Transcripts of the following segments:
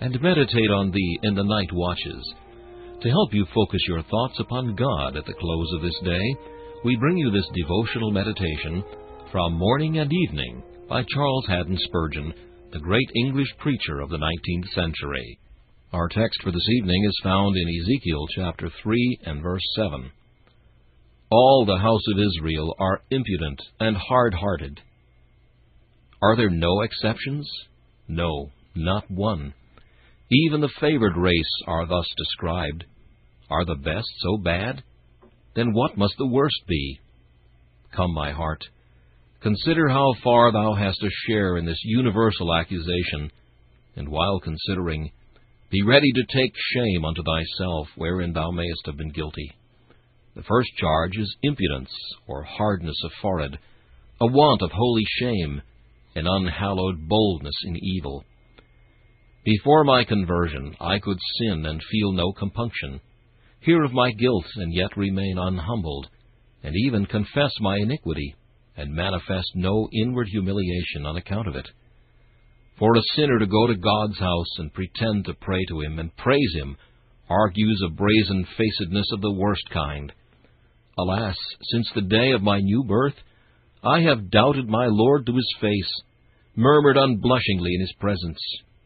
and meditate on thee in the night watches. To help you focus your thoughts upon God at the close of this day, we bring you this devotional meditation from Morning and Evening by Charles Haddon Spurgeon, the great English preacher of the 19th century. Our text for this evening is found in Ezekiel chapter 3 and verse 7. All the house of Israel are impudent and hard hearted. Are there no exceptions? No, not one. Even the favored race are thus described. Are the best so bad? Then what must the worst be? Come, my heart, consider how far thou hast a share in this universal accusation, and while considering, be ready to take shame unto thyself wherein thou mayest have been guilty. The first charge is impudence, or hardness of forehead, a want of holy shame, an unhallowed boldness in evil. Before my conversion, I could sin and feel no compunction, hear of my guilt and yet remain unhumbled, and even confess my iniquity, and manifest no inward humiliation on account of it. For a sinner to go to God's house and pretend to pray to Him and praise Him argues a brazen facedness of the worst kind. Alas, since the day of my new birth, I have doubted my Lord to His face, murmured unblushingly in His presence,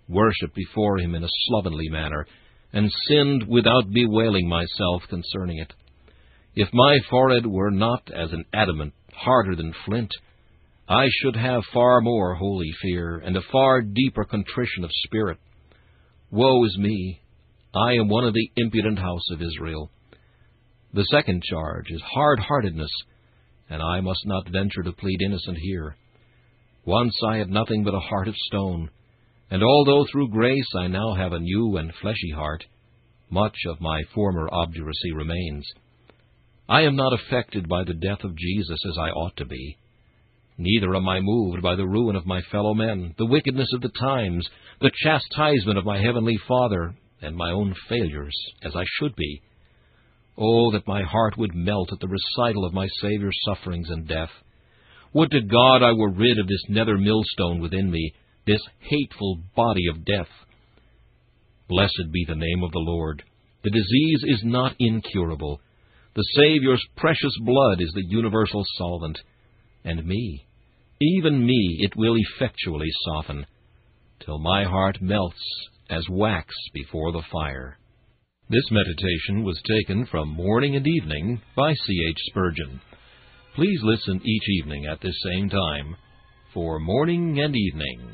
worshipped before him in a slovenly manner, and sinned without bewailing myself concerning it. If my forehead were not as an adamant, harder than flint, I should have far more holy fear, and a far deeper contrition of spirit. Woe is me! I am one of the impudent house of Israel. The second charge is hard heartedness, and I must not venture to plead innocent here. Once I had nothing but a heart of stone, and although through grace I now have a new and fleshy heart, much of my former obduracy remains. I am not affected by the death of Jesus as I ought to be. Neither am I moved by the ruin of my fellow men, the wickedness of the times, the chastisement of my heavenly Father, and my own failures, as I should be. Oh, that my heart would melt at the recital of my Saviour's sufferings and death. Would to God I were rid of this nether millstone within me, this hateful body of death. Blessed be the name of the Lord. The disease is not incurable. The Saviour's precious blood is the universal solvent. And me, even me, it will effectually soften, till my heart melts as wax before the fire. This meditation was taken from Morning and Evening by C. H. Spurgeon. Please listen each evening at this same time for Morning and Evening.